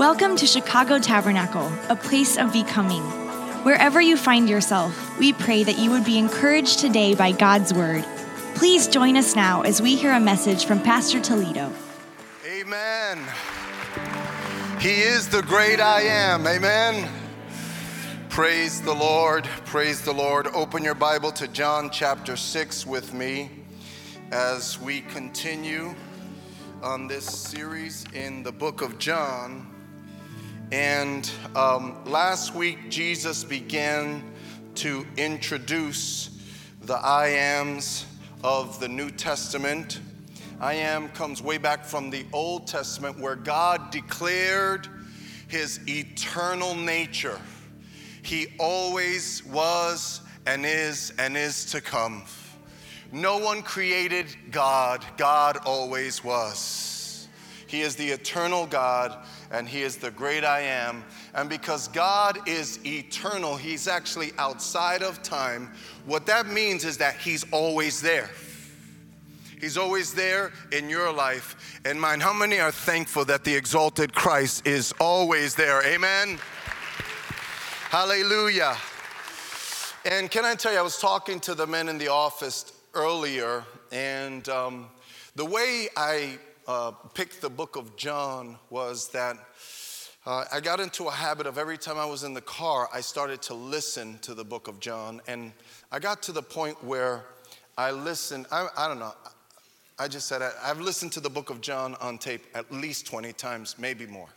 Welcome to Chicago Tabernacle, a place of becoming. Wherever you find yourself, we pray that you would be encouraged today by God's word. Please join us now as we hear a message from Pastor Toledo. Amen. He is the great I am. Amen. Praise the Lord. Praise the Lord. Open your Bible to John chapter 6 with me as we continue on this series in the book of John. And um, last week, Jesus began to introduce the I ams of the New Testament. I am comes way back from the Old Testament where God declared his eternal nature. He always was and is and is to come. No one created God, God always was. He is the eternal God and He is the great I am. And because God is eternal, He's actually outside of time. What that means is that He's always there. He's always there in your life and mine. How many are thankful that the exalted Christ is always there? Amen. Hallelujah. And can I tell you, I was talking to the men in the office earlier, and um, the way I uh, picked the book of John was that uh, I got into a habit of every time I was in the car, I started to listen to the book of John. And I got to the point where I listened, I, I don't know, I just said I, I've listened to the book of John on tape at least 20 times, maybe more.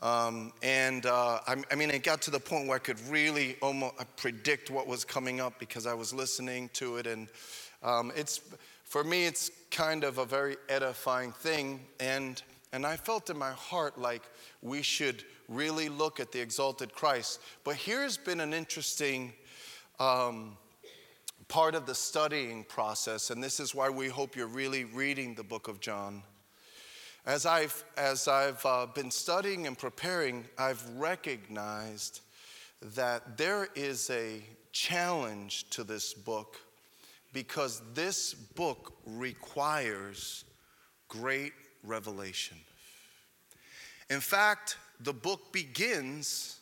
Um, and uh, I, I, mean, it got to the point where I could really almost predict what was coming up because I was listening to it. And um, it's, for me, it's kind of a very edifying thing. And, and I felt in my heart like we should really look at the exalted Christ. But here's been an interesting um, part of the studying process, and this is why we hope you're really reading the book of John. As I've, as I've uh, been studying and preparing, I've recognized that there is a challenge to this book because this book requires great revelation. In fact, the book begins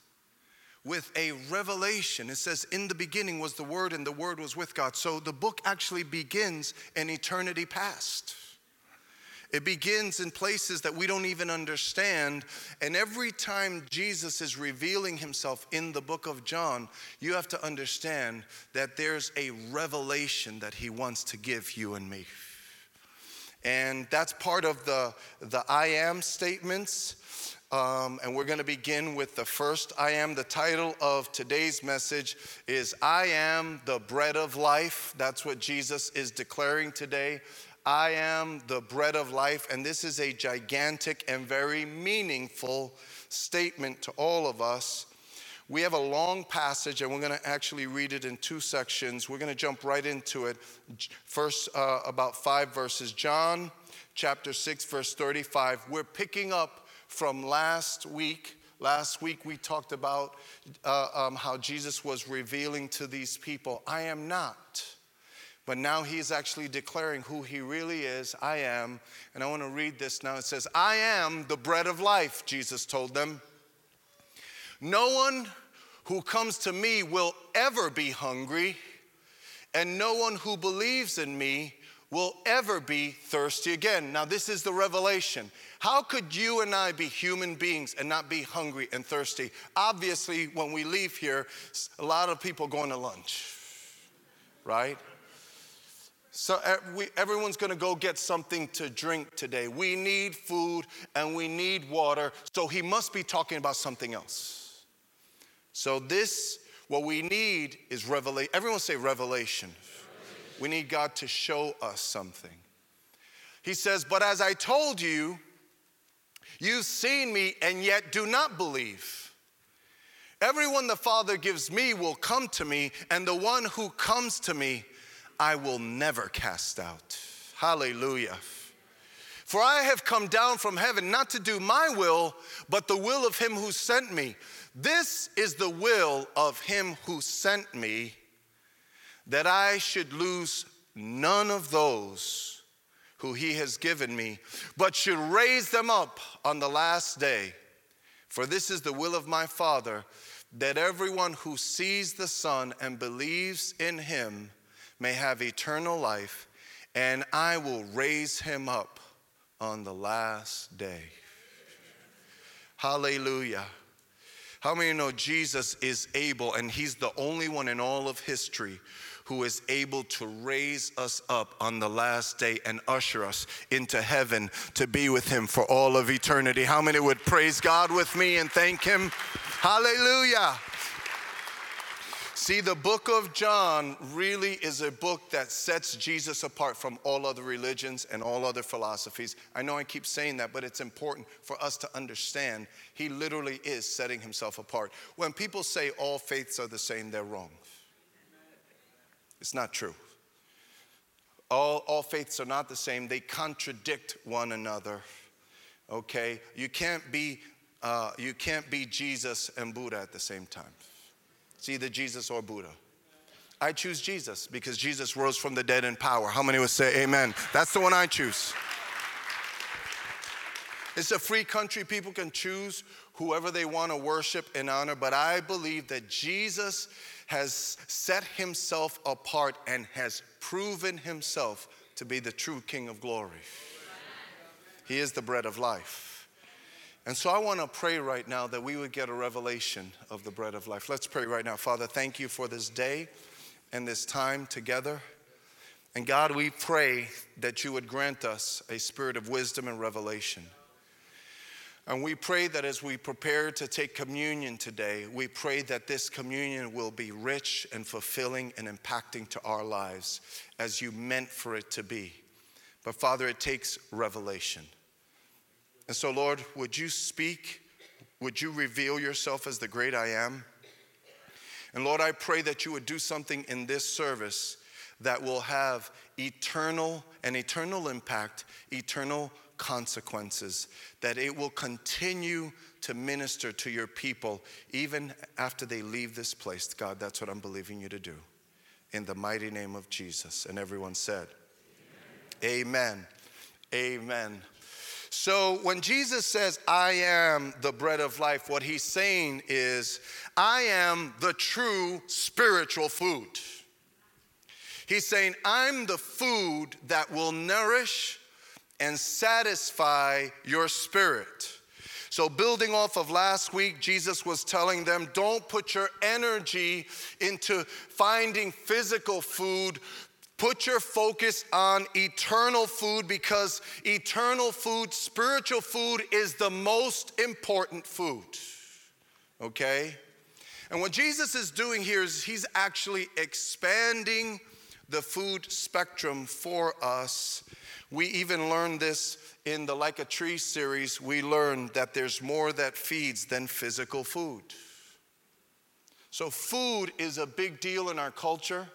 with a revelation. It says, In the beginning was the Word, and the Word was with God. So the book actually begins in eternity past. It begins in places that we don't even understand. And every time Jesus is revealing himself in the book of John, you have to understand that there's a revelation that he wants to give you and me. And that's part of the, the I am statements. Um, and we're going to begin with the first I am. The title of today's message is I am the bread of life. That's what Jesus is declaring today. I am the bread of life. And this is a gigantic and very meaningful statement to all of us. We have a long passage, and we're going to actually read it in two sections. We're going to jump right into it. First, uh, about five verses. John chapter 6, verse 35. We're picking up from last week. Last week, we talked about uh, um, how Jesus was revealing to these people, I am not. But now he's actually declaring who he really is. I am. And I want to read this now. It says, I am the bread of life, Jesus told them. No one who comes to me will ever be hungry, and no one who believes in me will ever be thirsty again. Now, this is the revelation. How could you and I be human beings and not be hungry and thirsty? Obviously, when we leave here, a lot of people going to lunch, right? So eh, we, everyone's going to go get something to drink today. We need food and we need water. So he must be talking about something else. So, this, what we need is revelation. Everyone say revelation. revelation. We need God to show us something. He says, But as I told you, you've seen me and yet do not believe. Everyone the Father gives me will come to me, and the one who comes to me, I will never cast out. Hallelujah. For I have come down from heaven not to do my will, but the will of him who sent me. This is the will of him who sent me, that I should lose none of those who he has given me, but should raise them up on the last day. For this is the will of my Father, that everyone who sees the Son and believes in him may have eternal life, and I will raise him up on the last day. Hallelujah. How many know Jesus is able, and he's the only one in all of history who is able to raise us up on the last day and usher us into heaven to be with Him for all of eternity. How many would praise God with me and thank Him? Hallelujah. See, the book of John really is a book that sets Jesus apart from all other religions and all other philosophies. I know I keep saying that, but it's important for us to understand he literally is setting himself apart. When people say all faiths are the same, they're wrong. It's not true. All, all faiths are not the same, they contradict one another. Okay? You can't be uh, you can't be Jesus and Buddha at the same time. It's either Jesus or Buddha. I choose Jesus because Jesus rose from the dead in power. How many would say amen? That's the one I choose. It's a free country. People can choose whoever they want to worship and honor, but I believe that Jesus has set himself apart and has proven himself to be the true King of glory. He is the bread of life. And so I want to pray right now that we would get a revelation of the bread of life. Let's pray right now. Father, thank you for this day and this time together. And God, we pray that you would grant us a spirit of wisdom and revelation. And we pray that as we prepare to take communion today, we pray that this communion will be rich and fulfilling and impacting to our lives as you meant for it to be. But Father, it takes revelation. And so, Lord, would you speak? Would you reveal yourself as the great I am? And Lord, I pray that you would do something in this service that will have eternal and eternal impact, eternal consequences, that it will continue to minister to your people even after they leave this place. God, that's what I'm believing you to do. In the mighty name of Jesus. And everyone said, Amen. Amen. Amen. So when Jesus says, I am the bread of life, what he's saying is, I am the true spiritual food. He's saying, I'm the food that will nourish and satisfy your spirit. So, building off of last week, Jesus was telling them don't put your energy into finding physical food. Put your focus on eternal food because eternal food, spiritual food, is the most important food. Okay? And what Jesus is doing here is he's actually expanding the food spectrum for us we even learned this in the Like a Tree series. We learned that there's more that feeds than physical food. So, food is a big deal in our culture.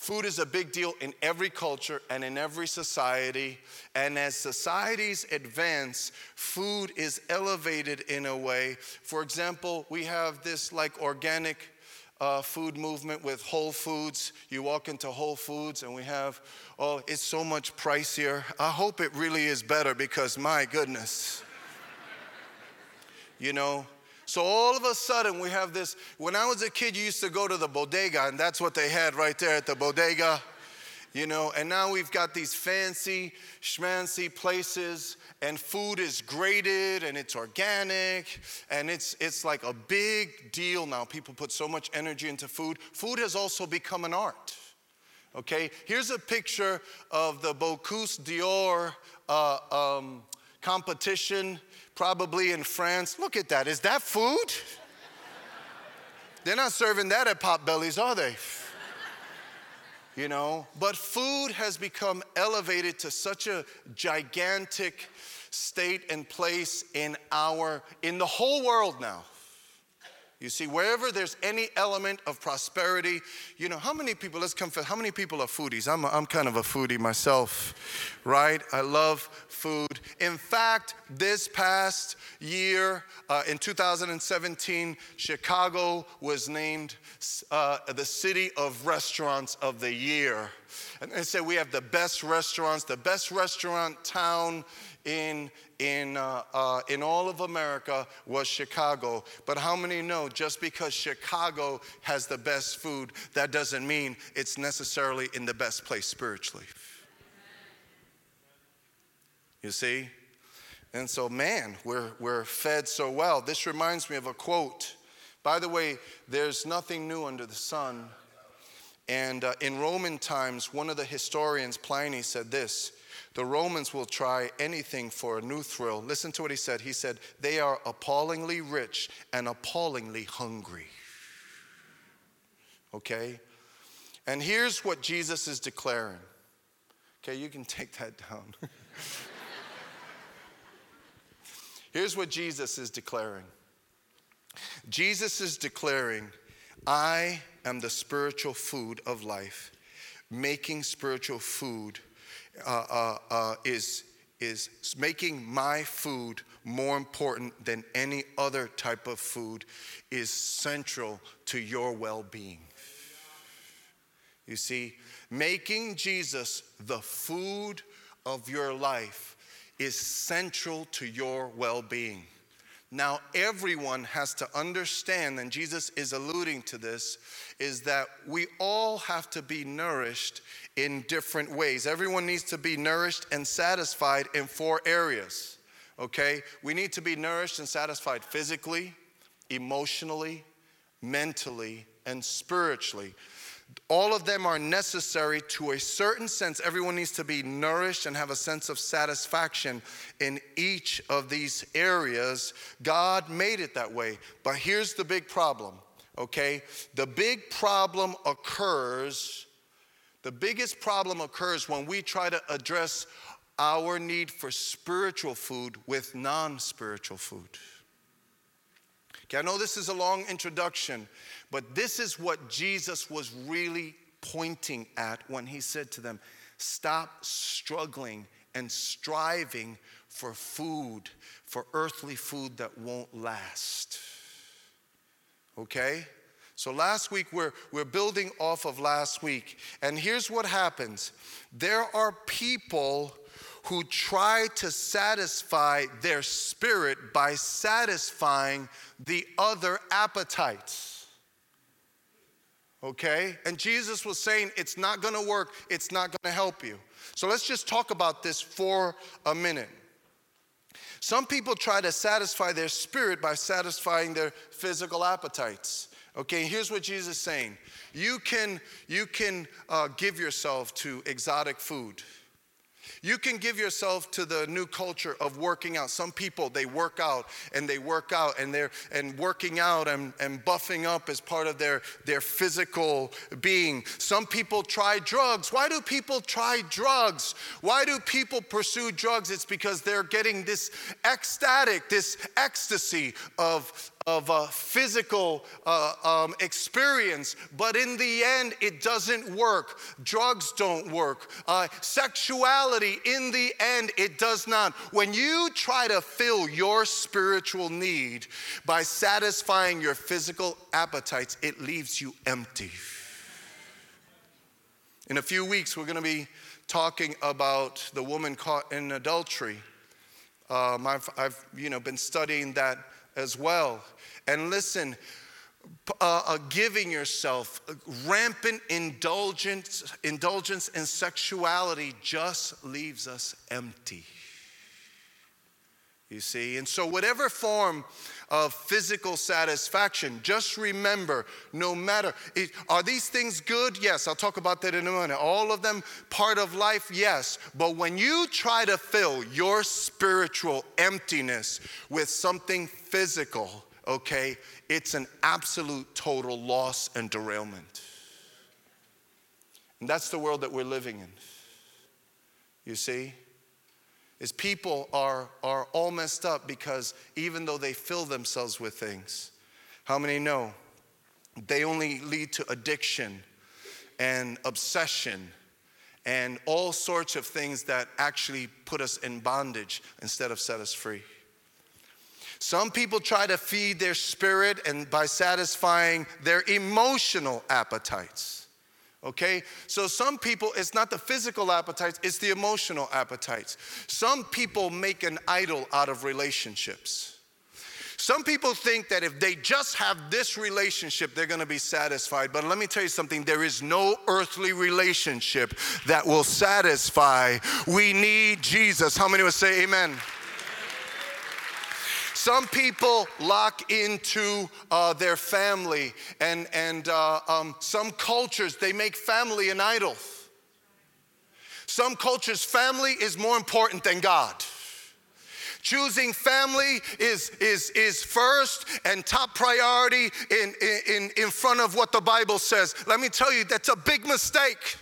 Food is a big deal in every culture and in every society. And as societies advance, food is elevated in a way. For example, we have this like organic uh, food movement with Whole Foods. You walk into Whole Foods and we have, oh, it's so much pricier. I hope it really is better because my goodness. you know, so all of a sudden we have this. When I was a kid, you used to go to the bodega, and that's what they had right there at the bodega you know, and now we've got these fancy, schmancy places, and food is graded and it's organic, and it's, it's like a big deal now. People put so much energy into food. Food has also become an art. Okay, here's a picture of the Bocuse d'Or uh, um, competition, probably in France. Look at that. Is that food? They're not serving that at Potbellies, are they? you know. But food has become elevated to such a gigantic state and place in our, in the whole world now. You see, wherever there's any element of prosperity, you know, how many people, let's confess, how many people are foodies? I'm, a, I'm kind of a foodie myself, right? I love food. In fact, this past year, uh, in 2017, Chicago was named uh, the city of restaurants of the year. And they said we have the best restaurants, the best restaurant town in, in, uh, uh, in all of America was Chicago. But how many know just because Chicago has the best food, that doesn't mean it's necessarily in the best place spiritually? You see? And so, man, we're, we're fed so well. This reminds me of a quote. By the way, there's nothing new under the sun. And uh, in Roman times, one of the historians, Pliny, said this the Romans will try anything for a new thrill. Listen to what he said. He said, They are appallingly rich and appallingly hungry. Okay? And here's what Jesus is declaring. Okay, you can take that down. here's what Jesus is declaring Jesus is declaring, I am the spiritual food of life, making spiritual food uh, uh, uh, is, is making my food more important than any other type of food is central to your well being. You see, making Jesus the food of your life is central to your well being. Now, everyone has to understand, and Jesus is alluding to this, is that we all have to be nourished in different ways. Everyone needs to be nourished and satisfied in four areas, okay? We need to be nourished and satisfied physically, emotionally, mentally, and spiritually. All of them are necessary to a certain sense. Everyone needs to be nourished and have a sense of satisfaction in each of these areas. God made it that way. But here's the big problem, okay? The big problem occurs, the biggest problem occurs when we try to address our need for spiritual food with non spiritual food. Okay, I know this is a long introduction, but this is what Jesus was really pointing at when he said to them, Stop struggling and striving for food, for earthly food that won't last. Okay? So last week, we're, we're building off of last week. And here's what happens there are people who try to satisfy their spirit by satisfying the other appetites. Okay? And Jesus was saying it's not gonna work, it's not gonna help you. So let's just talk about this for a minute. Some people try to satisfy their spirit by satisfying their physical appetites. Okay, here's what Jesus is saying. You can, you can uh, give yourself to exotic food. You can give yourself to the new culture of working out. Some people they work out and they work out and they're and working out and, and buffing up as part of their, their physical being. Some people try drugs. Why do people try drugs? Why do people pursue drugs? It's because they're getting this ecstatic, this ecstasy of, of a physical uh, um, experience, but in the end, it doesn't work. Drugs don't work. Uh, sexuality, in the end, it does not. When you try to fill your spiritual need by satisfying your physical appetites, it leaves you empty. In a few weeks, we're going to be talking about the woman caught in adultery. Um, I've, I've, you know, been studying that as well. And listen, uh, uh, giving yourself uh, rampant indulgence, indulgence in sexuality just leaves us empty. You see? And so, whatever form of physical satisfaction, just remember no matter, are these things good? Yes, I'll talk about that in a minute. All of them part of life? Yes. But when you try to fill your spiritual emptiness with something physical, okay, it's an absolute total loss and derailment. And that's the world that we're living in. You see? is people are, are all messed up because even though they fill themselves with things, how many know they only lead to addiction and obsession and all sorts of things that actually put us in bondage instead of set us free. Some people try to feed their spirit and by satisfying their emotional appetites. Okay? So some people, it's not the physical appetites, it's the emotional appetites. Some people make an idol out of relationships. Some people think that if they just have this relationship, they're gonna be satisfied. But let me tell you something there is no earthly relationship that will satisfy. We need Jesus. How many would say amen? Some people lock into uh, their family, and, and uh, um, some cultures, they make family an idol. Some cultures, family is more important than God. Choosing family is, is, is first and top priority in, in, in front of what the Bible says. Let me tell you, that's a big mistake.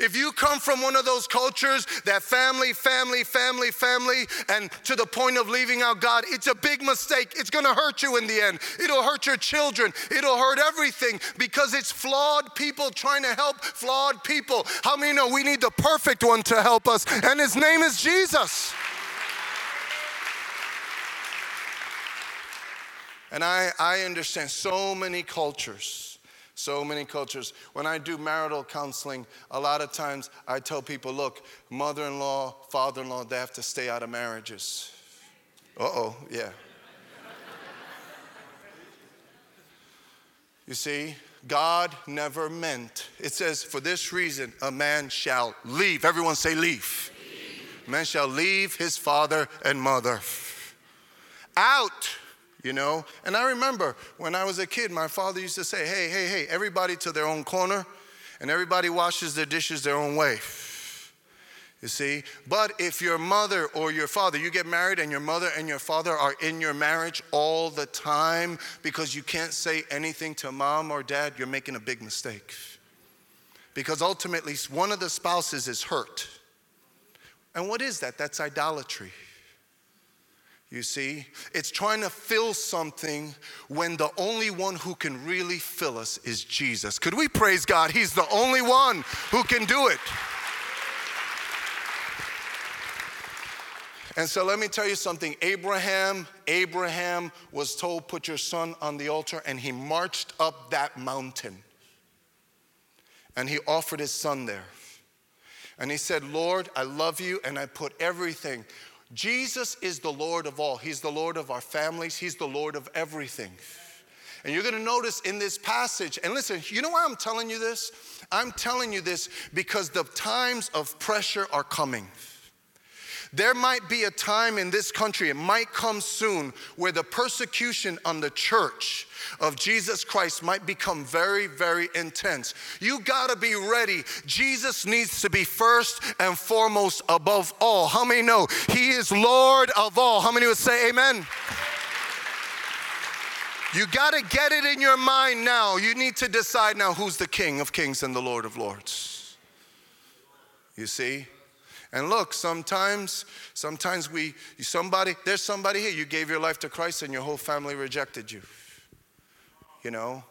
If you come from one of those cultures that family, family, family, family, and to the point of leaving out God, it's a big mistake. It's gonna hurt you in the end. It'll hurt your children. It'll hurt everything because it's flawed people trying to help flawed people. How many know we need the perfect one to help us? And his name is Jesus. And I, I understand so many cultures so many cultures. When I do marital counseling, a lot of times I tell people look, mother in law, father in law, they have to stay out of marriages. Uh oh, yeah. you see, God never meant, it says, for this reason, a man shall leave. Everyone say, leave. leave. Man shall leave his father and mother. Out you know? And I remember when I was a kid, my father used to say, hey, hey, hey, everybody to their own corner, and everybody washes their dishes their own way. You see? But if your mother or your father, you get married and your mother and your father are in your marriage all the time because you can't say anything to mom or dad, you're making a big mistake. Because ultimately, one of the spouses is hurt. And what is that? That's idolatry. You see, it's trying to fill something when the only one who can really fill us is Jesus. Could we praise God? He's the only one who can do it. And so let me tell you something. Abraham, Abraham was told, put your son on the altar, and he marched up that mountain. And he offered his son there. And he said, Lord, I love you, and I put everything Jesus is the Lord of all. He's the Lord of our families, He's the Lord of everything. And you're going to notice in this passage, and listen, you know why I'm telling you this? I'm telling you this because the times of pressure are coming. There might be a time in this country, it might come soon, where the persecution on the church of Jesus Christ might become very, very intense. You gotta be ready. Jesus needs to be first and foremost above all. How many know He is Lord of all? How many would say amen? You got to get it in your mind now. You need to decide now who's the King of Kings and the Lord of Lords. You see? And look, sometimes, sometimes we, somebody, there's somebody here, you gave your life to Christ and your whole family rejected you. You know?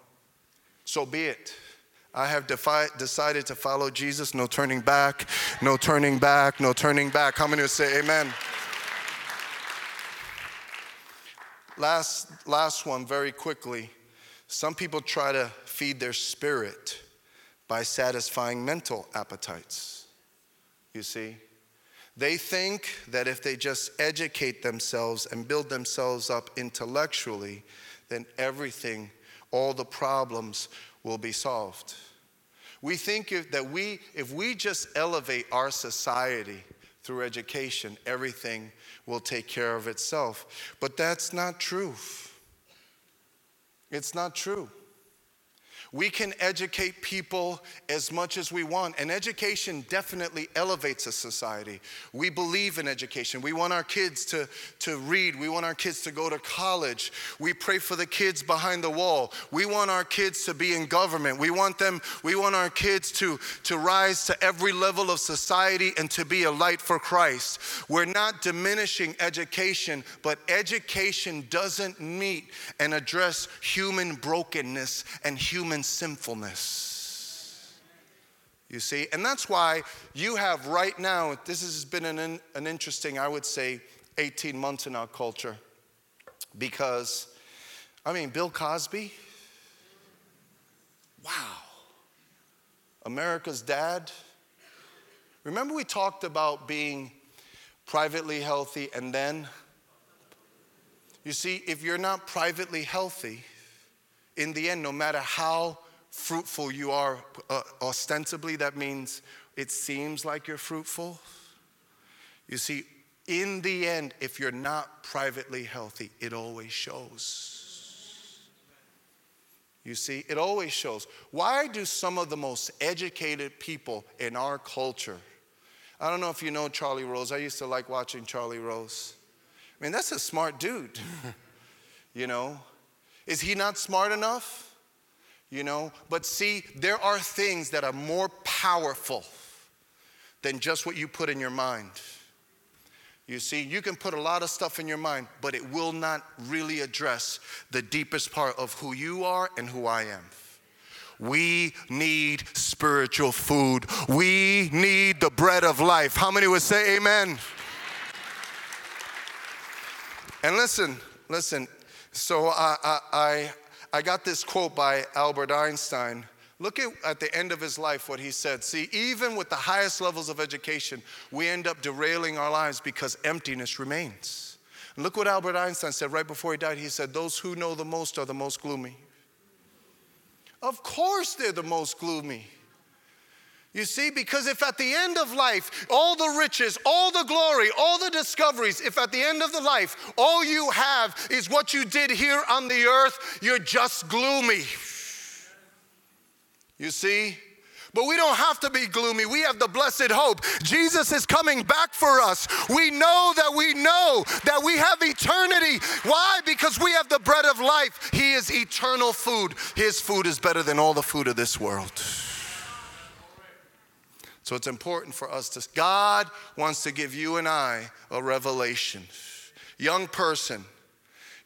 So be it. I have defi- decided to follow Jesus, no turning back, no turning back, no turning back. How many would say amen? Last, last one, very quickly. Some people try to feed their spirit by satisfying mental appetites. You see? They think that if they just educate themselves and build themselves up intellectually, then everything, all the problems will be solved. We think if, that we, if we just elevate our society through education, everything will take care of itself. But that's not true. It's not true. We can educate people as much as we want, and education definitely elevates a society. We believe in education. We want our kids to, to read, we want our kids to go to college. We pray for the kids behind the wall. We want our kids to be in government. We want them, we want our kids to, to rise to every level of society and to be a light for Christ. We're not diminishing education, but education doesn't meet and address human brokenness and human sinfulness. You see? And that's why you have right now, this has been an, an interesting, I would say, 18 months in our culture. Because, I mean, Bill Cosby, wow. America's dad. Remember, we talked about being privately healthy and then? You see, if you're not privately healthy, in the end, no matter how fruitful you are, uh, ostensibly, that means it seems like you're fruitful. You see, in the end, if you're not privately healthy, it always shows. You see, it always shows. Why do some of the most educated people in our culture, I don't know if you know Charlie Rose, I used to like watching Charlie Rose. I mean, that's a smart dude, you know. Is he not smart enough? You know, but see, there are things that are more powerful than just what you put in your mind. You see, you can put a lot of stuff in your mind, but it will not really address the deepest part of who you are and who I am. We need spiritual food. We need the bread of life. How many would say amen? And listen, listen. So I, I, I, I got this quote by Albert Einstein Look at, at the end of his life what he said. See, even with the highest levels of education, we end up derailing our lives because emptiness remains. And look what Albert Einstein said right before he died. He said, Those who know the most are the most gloomy. Of course, they're the most gloomy. You see, because if at the end of life, all the riches, all the glory, all the discoveries, if at the end of the life, all you have is what you did here on the earth, you're just gloomy. You see? But we don't have to be gloomy. We have the blessed hope. Jesus is coming back for us. We know that we know that we have eternity. Why? Because we have the bread of life. He is eternal food. His food is better than all the food of this world. So it's important for us to, God wants to give you and I a revelation. Young person,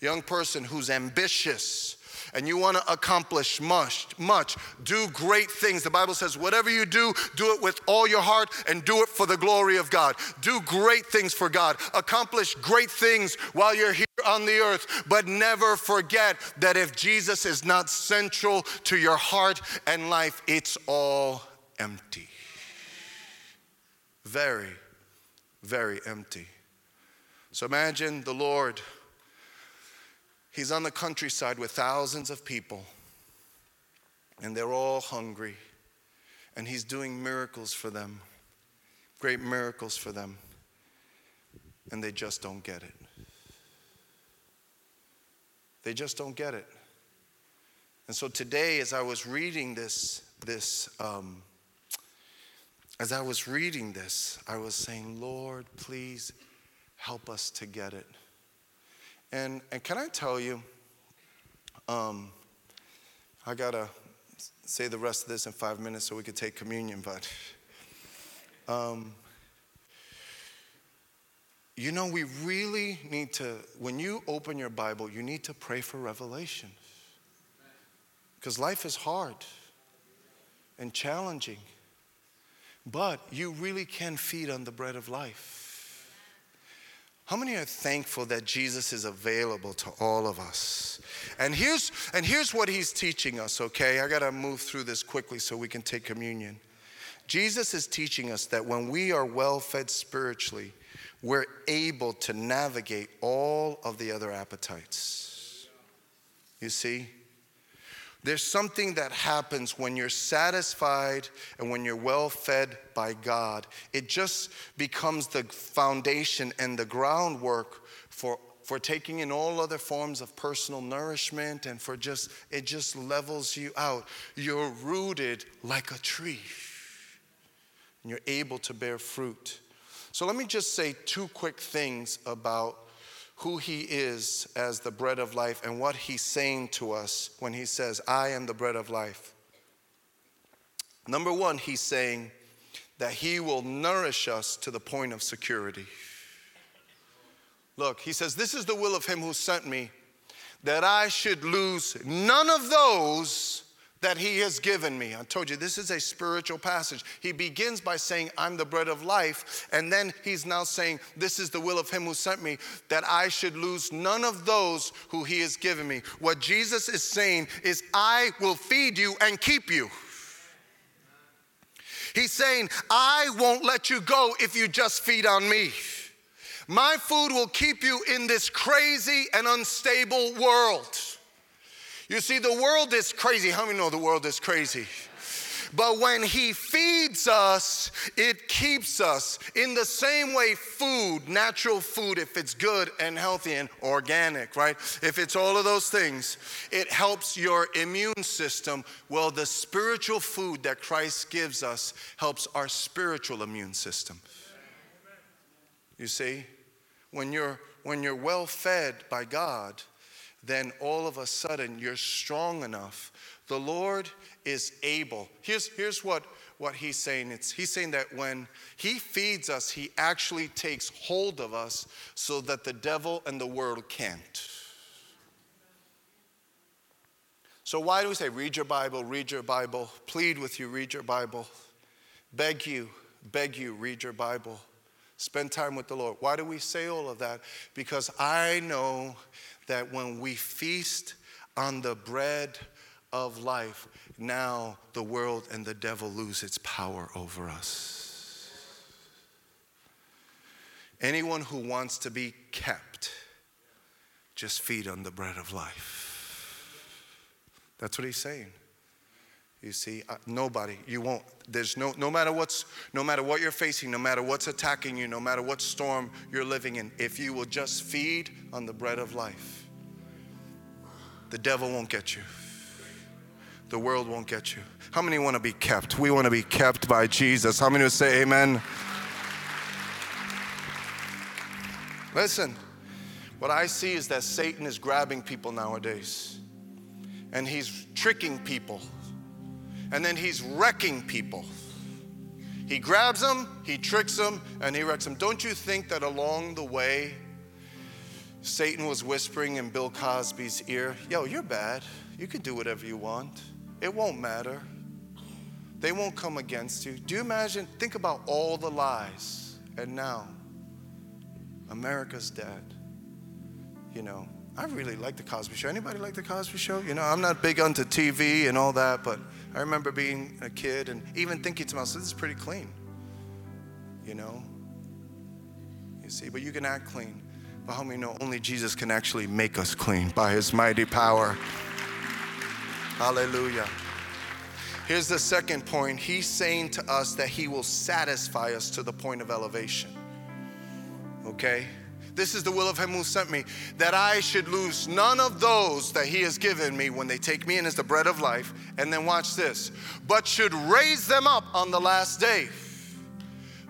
young person who's ambitious, and you want to accomplish much, much, do great things. The Bible says, whatever you do, do it with all your heart and do it for the glory of God. Do great things for God. Accomplish great things while you're here on the earth, but never forget that if Jesus is not central to your heart and life, it's all empty. Very, very empty. So imagine the Lord He's on the countryside with thousands of people, and they're all hungry. And he's doing miracles for them, great miracles for them, and they just don't get it. They just don't get it. And so today, as I was reading this, this um, as I was reading this, I was saying, Lord, please help us to get it. And, and can I tell you, um, I got to say the rest of this in five minutes so we could take communion, but um, you know, we really need to, when you open your Bible, you need to pray for revelation. Because life is hard and challenging, but you really can feed on the bread of life. How many are thankful that Jesus is available to all of us? And here's, and here's what he's teaching us, okay? I gotta move through this quickly so we can take communion. Jesus is teaching us that when we are well fed spiritually, we're able to navigate all of the other appetites. You see? There's something that happens when you're satisfied and when you're well fed by God. It just becomes the foundation and the groundwork for, for taking in all other forms of personal nourishment and for just, it just levels you out. You're rooted like a tree and you're able to bear fruit. So let me just say two quick things about who he is as the bread of life and what he's saying to us when he says, I am the bread of life. Number one, he's saying that he will nourish us to the point of security. Look, he says, This is the will of him who sent me, that I should lose none of those that he has given me. I told you this is a spiritual passage. He begins by saying, I'm the bread of life. And then he's now saying, This is the will of him who sent me, that I should lose none of those who he has given me. What Jesus is saying is, I will feed you and keep you. He's saying, I won't let you go if you just feed on me. My food will keep you in this crazy and unstable world. You see, the world is crazy. How many know the world is crazy? But when He feeds us, it keeps us. In the same way, food, natural food, if it's good and healthy and organic, right? If it's all of those things, it helps your immune system. Well, the spiritual food that Christ gives us helps our spiritual immune system. You see, when you're, when you're well fed by God, then all of a sudden you're strong enough. The Lord is able. Here's, here's what, what he's saying it's, he's saying that when he feeds us, he actually takes hold of us so that the devil and the world can't. So, why do we say, read your Bible, read your Bible, plead with you, read your Bible, beg you, beg you, read your Bible, spend time with the Lord? Why do we say all of that? Because I know that when we feast on the bread of life, now the world and the devil lose its power over us. Anyone who wants to be kept, just feed on the bread of life. That's what he's saying. You see, nobody, you won't, there's no, no matter what's, no matter what you're facing, no matter what's attacking you, no matter what storm you're living in, if you will just feed on the bread of life, the devil won't get you the world won't get you. How many want to be kept? We want to be kept by Jesus. How many would say amen? Listen, what I see is that Satan is grabbing people nowadays and he's tricking people and then he's wrecking people. He grabs them, he tricks them, and he wrecks them. Don't you think that along the way, Satan was whispering in Bill Cosby's ear, Yo, you're bad. You can do whatever you want. It won't matter. They won't come against you. Do you imagine? Think about all the lies. And now, America's dead. You know, I really like the Cosby Show. Anybody like the Cosby Show? You know, I'm not big onto TV and all that, but I remember being a kid and even thinking to myself, this is pretty clean. You know? You see, but you can act clean. But how many know only Jesus can actually make us clean by his mighty power? Hallelujah. Here's the second point. He's saying to us that he will satisfy us to the point of elevation. Okay? This is the will of him who sent me, that I should lose none of those that he has given me when they take me in as the bread of life. And then watch this, but should raise them up on the last day.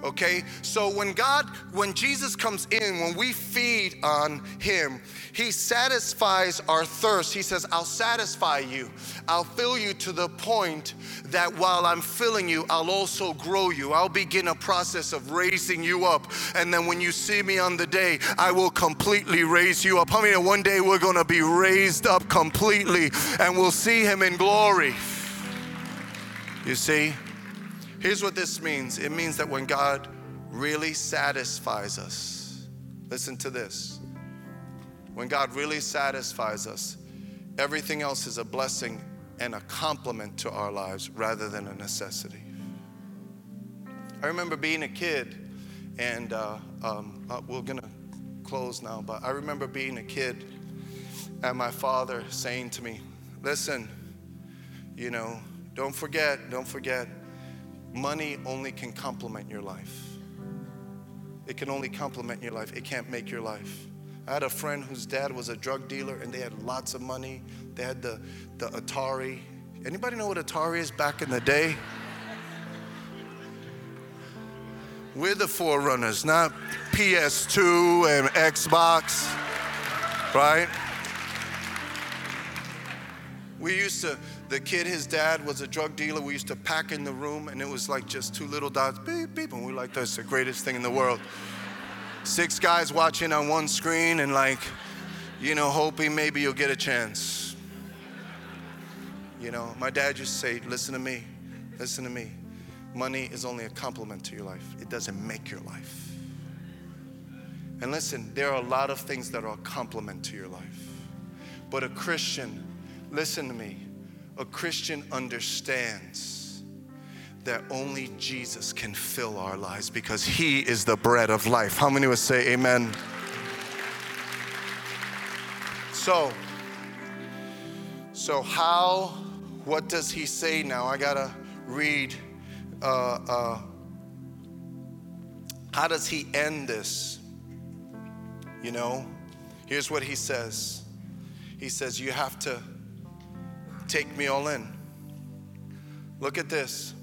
Okay? So when God, when Jesus comes in, when we feed on him, he satisfies our thirst. He says, I'll satisfy you. I'll fill you to the point that while I'm filling you, I'll also grow you. I'll begin a process of raising you up. And then when you see me on the day, I will completely raise you up. How many one day we're going to be raised up completely and we'll see him in glory? You see? Here's what this means it means that when God really satisfies us, listen to this when God really satisfies us, everything else is a blessing and a complement to our lives rather than a necessity. I remember being a kid, and uh, um, uh, we're gonna close now, but I remember being a kid and my father saying to me, Listen, you know, don't forget, don't forget, money only can complement your life. It can only complement your life, it can't make your life. I had a friend whose dad was a drug dealer and they had lots of money. They had the, the Atari. Anybody know what Atari is back in the day? We're the forerunners, not PS2 and Xbox, right? We used to, the kid, his dad was a drug dealer. We used to pack in the room and it was like just two little dots, beep, beep. And we were like, that's the greatest thing in the world six guys watching on one screen and like, you know, hoping maybe you'll get a chance. You know, my dad used to say, listen to me, listen to me. Money is only a complement to your life, it doesn't make your life. And listen, there are a lot of things that are a complement to your life. But a Christian, listen to me, a Christian understands that only Jesus can fill our lives because He is the bread of life. How many would say amen? So, so how, what does He say now? I gotta read. Uh, uh, how does He end this? You know, here's what He says He says, You have to take me all in. Look at this.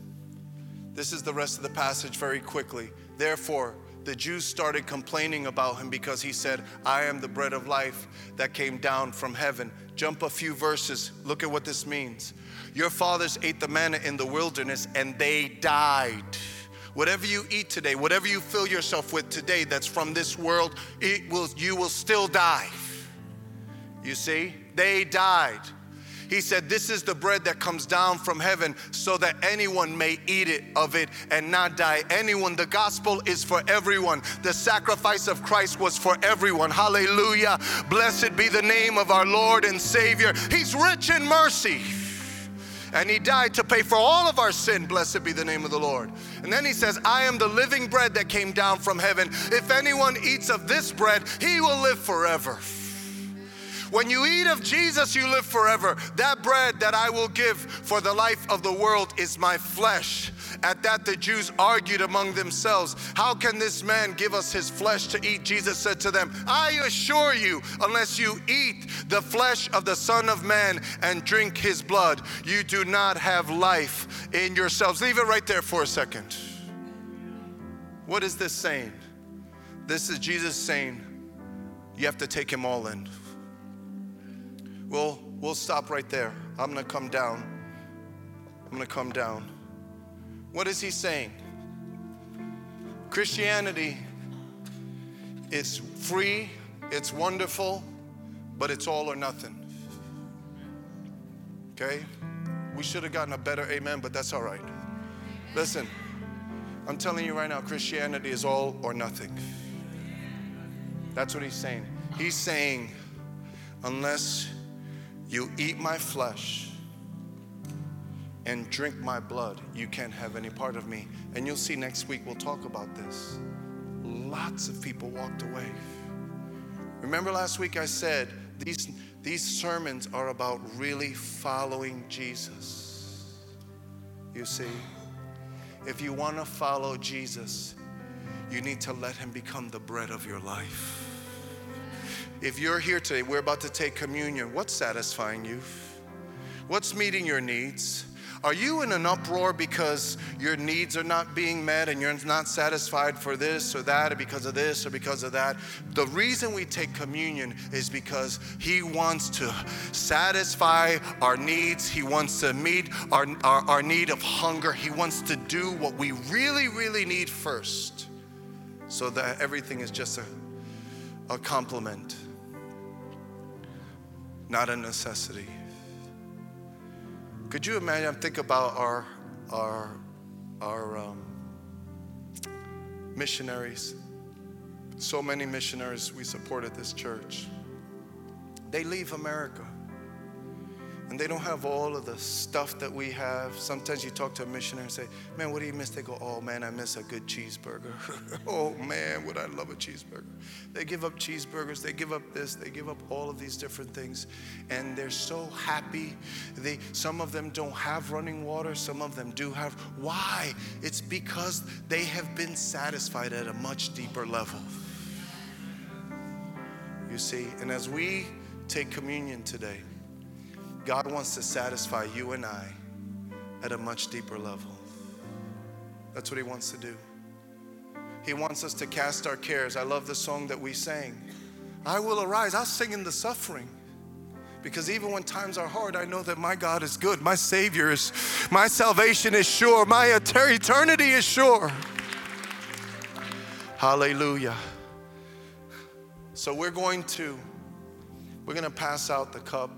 This is the rest of the passage very quickly. Therefore, the Jews started complaining about him because he said, I am the bread of life that came down from heaven. Jump a few verses. Look at what this means. Your fathers ate the manna in the wilderness and they died. Whatever you eat today, whatever you fill yourself with today that's from this world, it will, you will still die. You see? They died. He said, This is the bread that comes down from heaven so that anyone may eat it of it and not die. Anyone, the gospel is for everyone. The sacrifice of Christ was for everyone. Hallelujah. Blessed be the name of our Lord and Savior. He's rich in mercy. And he died to pay for all of our sin. Blessed be the name of the Lord. And then he says, I am the living bread that came down from heaven. If anyone eats of this bread, he will live forever. When you eat of Jesus, you live forever. That bread that I will give for the life of the world is my flesh. At that, the Jews argued among themselves, How can this man give us his flesh to eat? Jesus said to them, I assure you, unless you eat the flesh of the Son of Man and drink his blood, you do not have life in yourselves. Leave it right there for a second. What is this saying? This is Jesus saying, You have to take him all in. We'll, we'll stop right there. I'm going to come down. I'm going to come down. What is he saying? Christianity is free, it's wonderful, but it's all or nothing. Okay? We should have gotten a better amen, but that's all right. Listen, I'm telling you right now, Christianity is all or nothing. That's what he's saying. He's saying, unless you eat my flesh and drink my blood, you can't have any part of me. And you'll see next week we'll talk about this. Lots of people walked away. Remember last week I said these, these sermons are about really following Jesus. You see, if you want to follow Jesus, you need to let him become the bread of your life. If you're here today, we're about to take communion. What's satisfying you? What's meeting your needs? Are you in an uproar because your needs are not being met and you're not satisfied for this or that or because of this or because of that? The reason we take communion is because He wants to satisfy our needs. He wants to meet our, our, our need of hunger. He wants to do what we really, really need first so that everything is just a, a complement not a necessity. Could you imagine? Think about our our our um, missionaries. So many missionaries we support at this church. They leave America and they don't have all of the stuff that we have. Sometimes you talk to a missionary and say, Man, what do you miss? They go, Oh man, I miss a good cheeseburger. oh man, would I love a cheeseburger. They give up cheeseburgers, they give up this, they give up all of these different things, and they're so happy. They some of them don't have running water, some of them do have. Why? It's because they have been satisfied at a much deeper level. You see, and as we take communion today, God wants to satisfy you and I at a much deeper level. That's what He wants to do. He wants us to cast our cares. I love the song that we sang. I will arise. I'll sing in the suffering. Because even when times are hard, I know that my God is good. My Savior is, my salvation is sure. My eternity is sure. Hallelujah. So we're going to, we're going to pass out the cup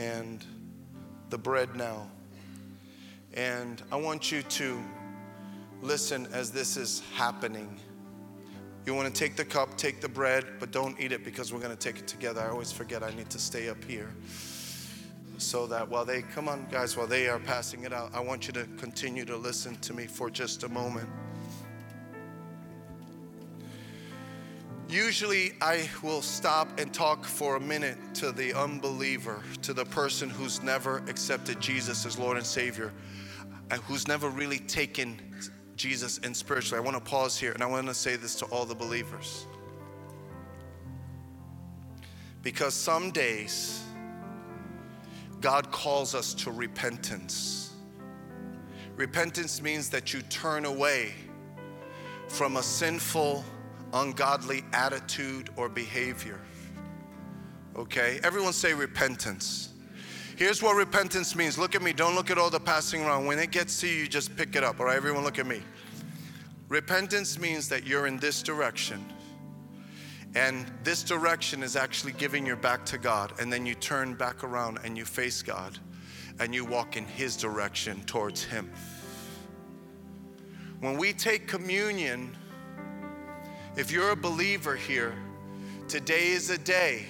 and the bread now. And I want you to listen as this is happening. You want to take the cup, take the bread, but don't eat it because we're going to take it together. I always forget I need to stay up here. so that while they come on, guys, while they are passing it out, I want you to continue to listen to me for just a moment. Usually, I will stop and talk for a minute to the unbeliever, to the person who's never accepted Jesus as Lord and Savior, and who's never really taken Jesus in spiritually. I want to pause here and I want to say this to all the believers. Because some days, God calls us to repentance. Repentance means that you turn away from a sinful, ungodly attitude or behavior. Okay? Everyone say repentance. Here's what repentance means. Look at me. Don't look at all the passing around. When it gets to you, just pick it up. All right? Everyone, look at me. Repentance means that you're in this direction. And this direction is actually giving your back to God. And then you turn back around and you face God and you walk in His direction towards Him. When we take communion, if you're a believer here, today is a day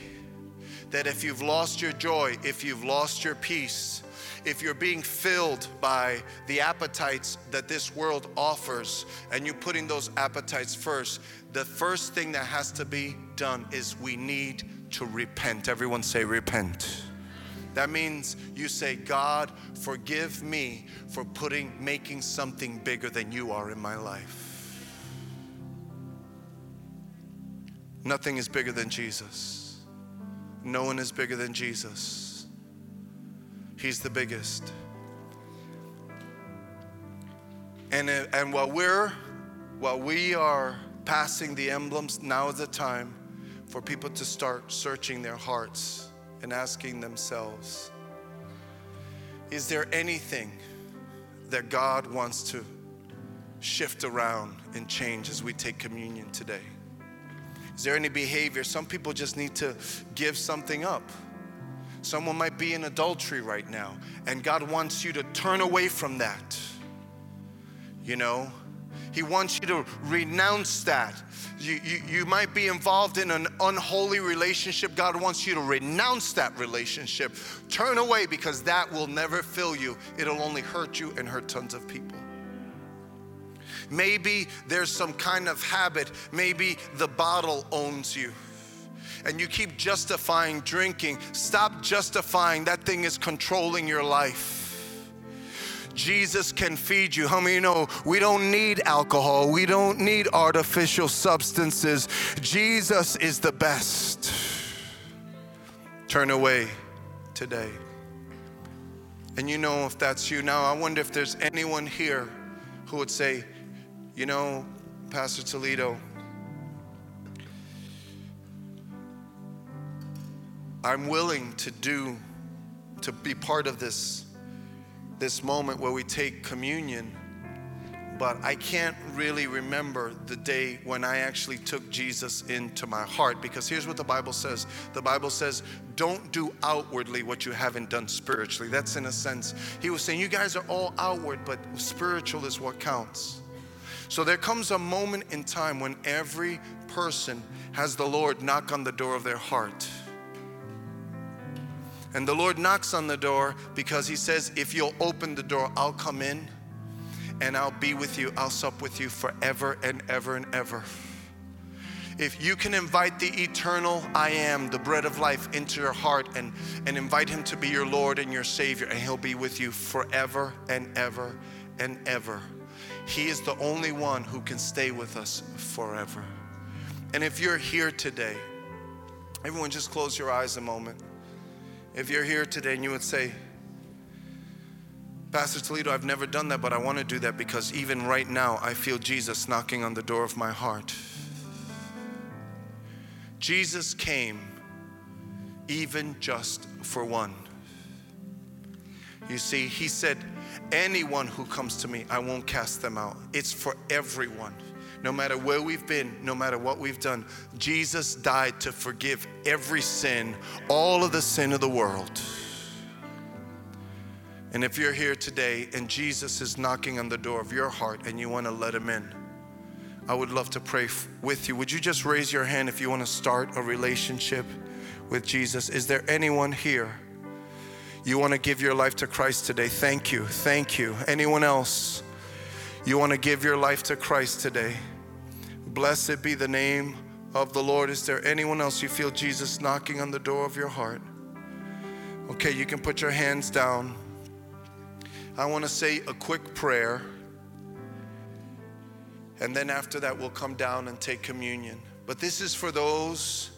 that if you've lost your joy, if you've lost your peace, if you're being filled by the appetites that this world offers and you're putting those appetites first, the first thing that has to be done is we need to repent. Everyone say, repent. That means you say, God, forgive me for putting, making something bigger than you are in my life. Nothing is bigger than Jesus. No one is bigger than Jesus. He's the biggest. And, and while we're while we are passing the emblems, now is the time for people to start searching their hearts and asking themselves, is there anything that God wants to shift around and change as we take communion today? Is there any behavior? Some people just need to give something up. Someone might be in adultery right now, and God wants you to turn away from that. You know, He wants you to renounce that. You, you, you might be involved in an unholy relationship. God wants you to renounce that relationship. Turn away because that will never fill you, it'll only hurt you and hurt tons of people. Maybe there's some kind of habit. Maybe the bottle owns you. And you keep justifying drinking. Stop justifying. That thing is controlling your life. Jesus can feed you. How many know we don't need alcohol? We don't need artificial substances. Jesus is the best. Turn away today. And you know if that's you now, I wonder if there's anyone here who would say, you know, Pastor Toledo, I'm willing to do, to be part of this, this moment where we take communion, but I can't really remember the day when I actually took Jesus into my heart because here's what the Bible says the Bible says, don't do outwardly what you haven't done spiritually. That's in a sense, he was saying, you guys are all outward, but spiritual is what counts. So there comes a moment in time when every person has the Lord knock on the door of their heart. And the Lord knocks on the door because He says, If you'll open the door, I'll come in and I'll be with you. I'll sup with you forever and ever and ever. If you can invite the eternal I am, the bread of life, into your heart and, and invite Him to be your Lord and your Savior, and He'll be with you forever and ever and ever. He is the only one who can stay with us forever. And if you're here today, everyone just close your eyes a moment. If you're here today and you would say, Pastor Toledo, I've never done that, but I want to do that because even right now I feel Jesus knocking on the door of my heart. Jesus came even just for one. You see, He said, Anyone who comes to me, I won't cast them out. It's for everyone. No matter where we've been, no matter what we've done, Jesus died to forgive every sin, all of the sin of the world. And if you're here today and Jesus is knocking on the door of your heart and you want to let him in, I would love to pray with you. Would you just raise your hand if you want to start a relationship with Jesus? Is there anyone here? You want to give your life to Christ today? Thank you. Thank you. Anyone else? You want to give your life to Christ today? Blessed be the name of the Lord. Is there anyone else you feel Jesus knocking on the door of your heart? Okay, you can put your hands down. I want to say a quick prayer. And then after that, we'll come down and take communion. But this is for those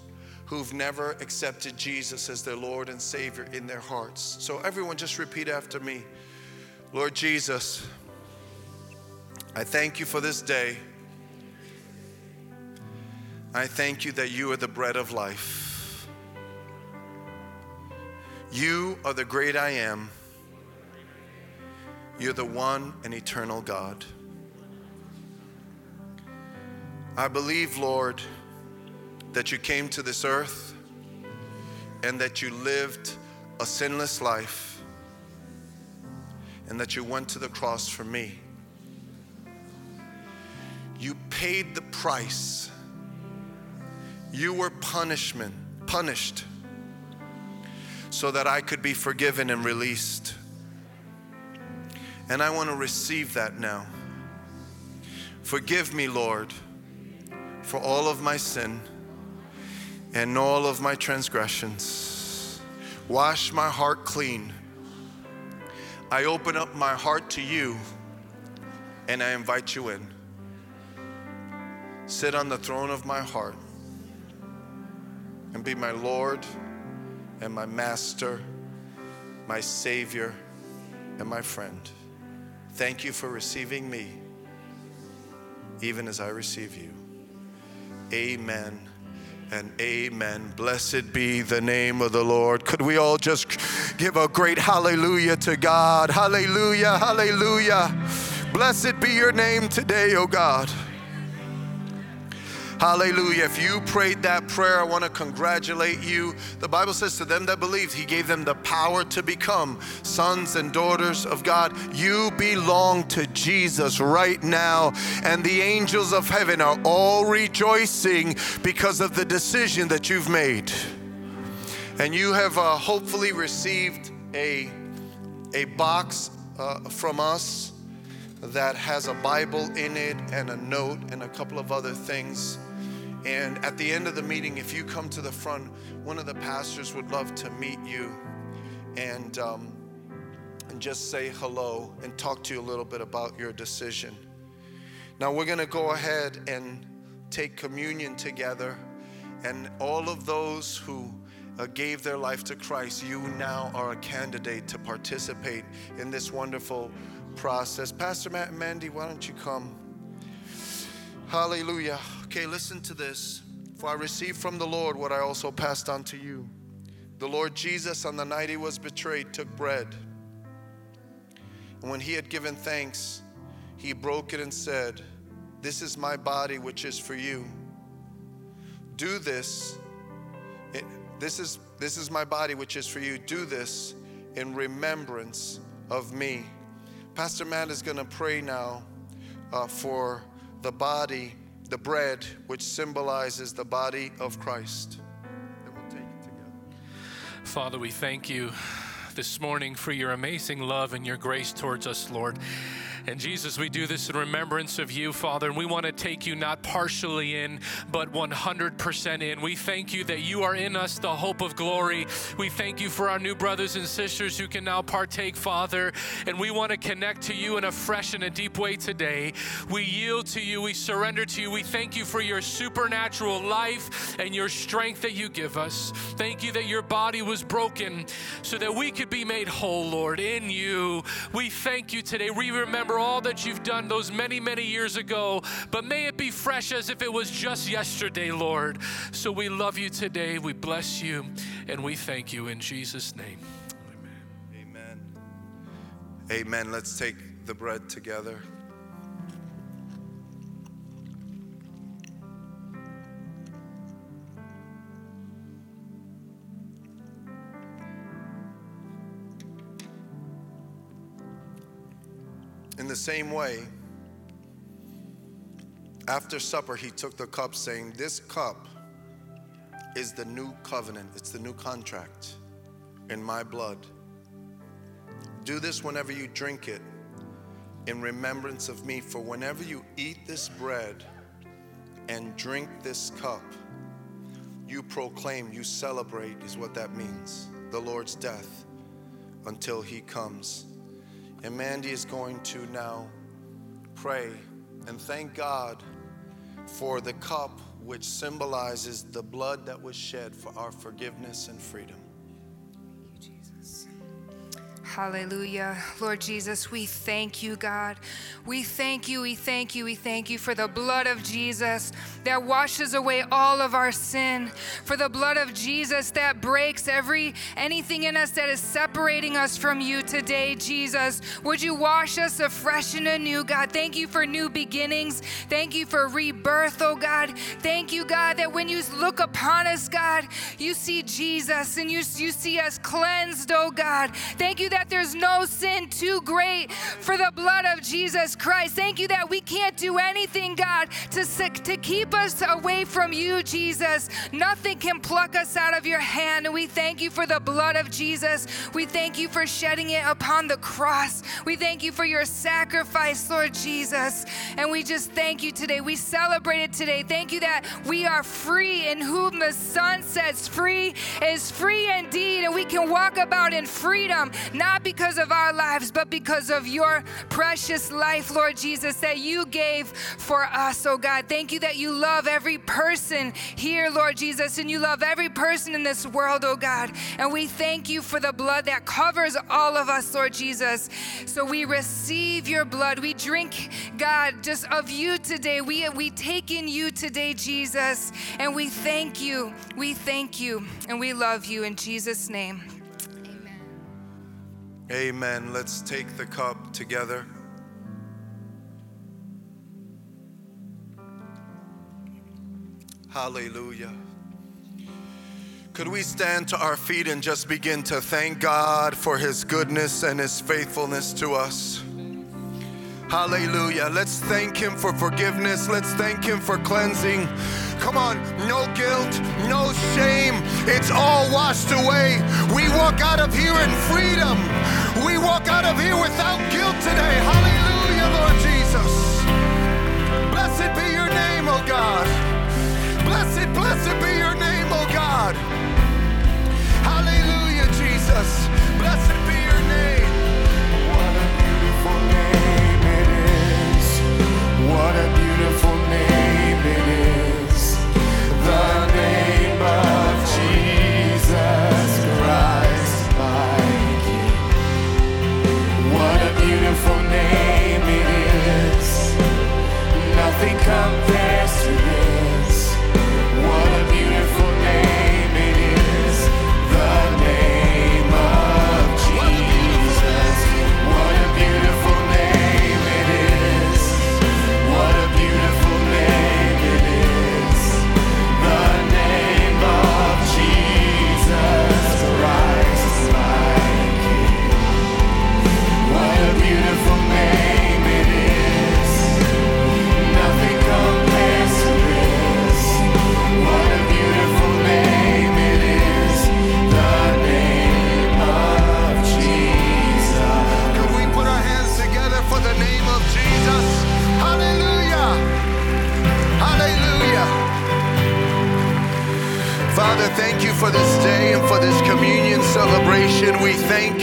who've never accepted Jesus as their Lord and Savior in their hearts. So, everyone, just repeat after me Lord Jesus, I thank you for this day. I thank you that you are the bread of life. You are the great I am. You're the one and eternal God. I believe, Lord, that you came to this earth and that you lived a sinless life and that you went to the cross for me. You paid the price you were punishment, punished so that I could be forgiven and released. And I want to receive that now. Forgive me, Lord, for all of my sin and all of my transgressions. Wash my heart clean. I open up my heart to you and I invite you in. Sit on the throne of my heart and be my Lord and my Master, my Savior and my friend. Thank you for receiving me, even as I receive you. Amen and amen. Blessed be the name of the Lord. Could we all just give a great hallelujah to God? Hallelujah, hallelujah. Blessed be your name today, O God. Hallelujah. If you prayed that prayer, I want to congratulate you. The Bible says to them that believed, He gave them the power to become sons and daughters of God. You belong to Jesus right now, and the angels of heaven are all rejoicing because of the decision that you've made. And you have uh, hopefully received a, a box uh, from us that has a Bible in it and a note and a couple of other things. And at the end of the meeting, if you come to the front, one of the pastors would love to meet you and, um, and just say hello and talk to you a little bit about your decision. Now, we're going to go ahead and take communion together. And all of those who uh, gave their life to Christ, you now are a candidate to participate in this wonderful process. Pastor Matt and Mandy, why don't you come? Hallelujah. Okay, listen to this. For I received from the Lord what I also passed on to you. The Lord Jesus, on the night he was betrayed, took bread. And when he had given thanks, he broke it and said, This is my body, which is for you. Do this. It, this is, this is my body, which is for you. Do this in remembrance of me. Pastor Matt is going to pray now uh, for the body the bread, which symbolizes the body of Christ. And we'll take it together. Father, we thank you this morning for your amazing love and your grace towards us, Lord. And Jesus, we do this in remembrance of you, Father, and we want to take you not partially in, but 100% in. We thank you that you are in us, the hope of glory. We thank you for our new brothers and sisters who can now partake, Father, and we want to connect to you in a fresh and a deep way today. We yield to you, we surrender to you. We thank you for your supernatural life and your strength that you give us. Thank you that your body was broken so that we could be made whole, Lord, in you. We thank you today. We remember remember all that you've done those many, many years ago, but may it be fresh as if it was just yesterday, Lord. So we love you today, we bless you, and we thank you in Jesus' name. Amen. Amen. Amen. Let's take the bread together. The same way, after supper, he took the cup, saying, This cup is the new covenant, it's the new contract in my blood. Do this whenever you drink it in remembrance of me. For whenever you eat this bread and drink this cup, you proclaim, you celebrate, is what that means, the Lord's death until he comes. And Mandy is going to now pray and thank God for the cup which symbolizes the blood that was shed for our forgiveness and freedom. Hallelujah. Lord Jesus, we thank you, God. We thank you, we thank you, we thank you for the blood of Jesus that washes away all of our sin, for the blood of Jesus that breaks every anything in us that is separating us from you today, Jesus. Would you wash us afresh and anew, God? Thank you for new beginnings. Thank you for rebirth, oh God. Thank you, God, that when you look upon us, God, you see Jesus and you, you see us cleansed, oh God. Thank you that there's no sin too great for the blood of Jesus Christ. Thank you that we can't do anything, God, to, to keep us away from you, Jesus. Nothing can pluck us out of your hand. And we thank you for the blood of Jesus. We thank you for shedding it upon the cross. We thank you for your sacrifice, Lord Jesus. And we just thank you today. We celebrate it today. Thank you that we are free in whom the Son sets free is free indeed. And we can walk about in freedom, not not because of our lives, but because of your precious life, Lord Jesus, that you gave for us, oh God. Thank you that you love every person here, Lord Jesus, and you love every person in this world, oh God. And we thank you for the blood that covers all of us, Lord Jesus. So we receive your blood. We drink, God, just of you today. We, we take in you today, Jesus. And we thank you. We thank you. And we love you in Jesus' name. Amen. Amen. Let's take the cup together. Hallelujah. Could we stand to our feet and just begin to thank God for His goodness and His faithfulness to us? Hallelujah. Let's thank Him for forgiveness. Let's thank Him for cleansing. Come on, no guilt, no shame. It's all washed away. We walk out of here in freedom. We walk out of here without guilt today. Hallelujah, Lord Jesus. Blessed be your name, oh God. Blessed, blessed be your name, oh God. Hallelujah, Jesus. Blessed be your name. What a beautiful name it is. What a beautiful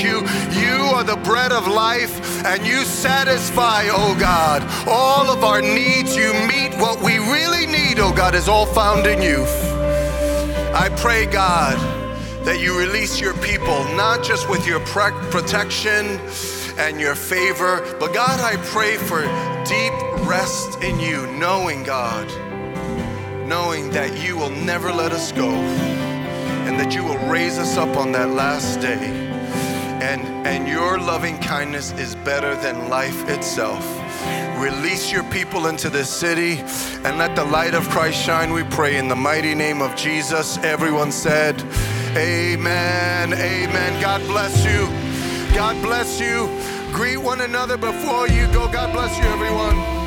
you. You are the bread of life and you satisfy, oh God, all of our needs. You meet what we really need, oh God, is all found in you. I pray, God, that you release your people, not just with your protection and your favor, but God, I pray for deep rest in you, knowing, God, knowing that you will never let us go and that you will raise us up on that last day. And, and your loving kindness is better than life itself. Release your people into this city and let the light of Christ shine, we pray, in the mighty name of Jesus. Everyone said, Amen. Amen. God bless you. God bless you. Greet one another before you go. God bless you, everyone.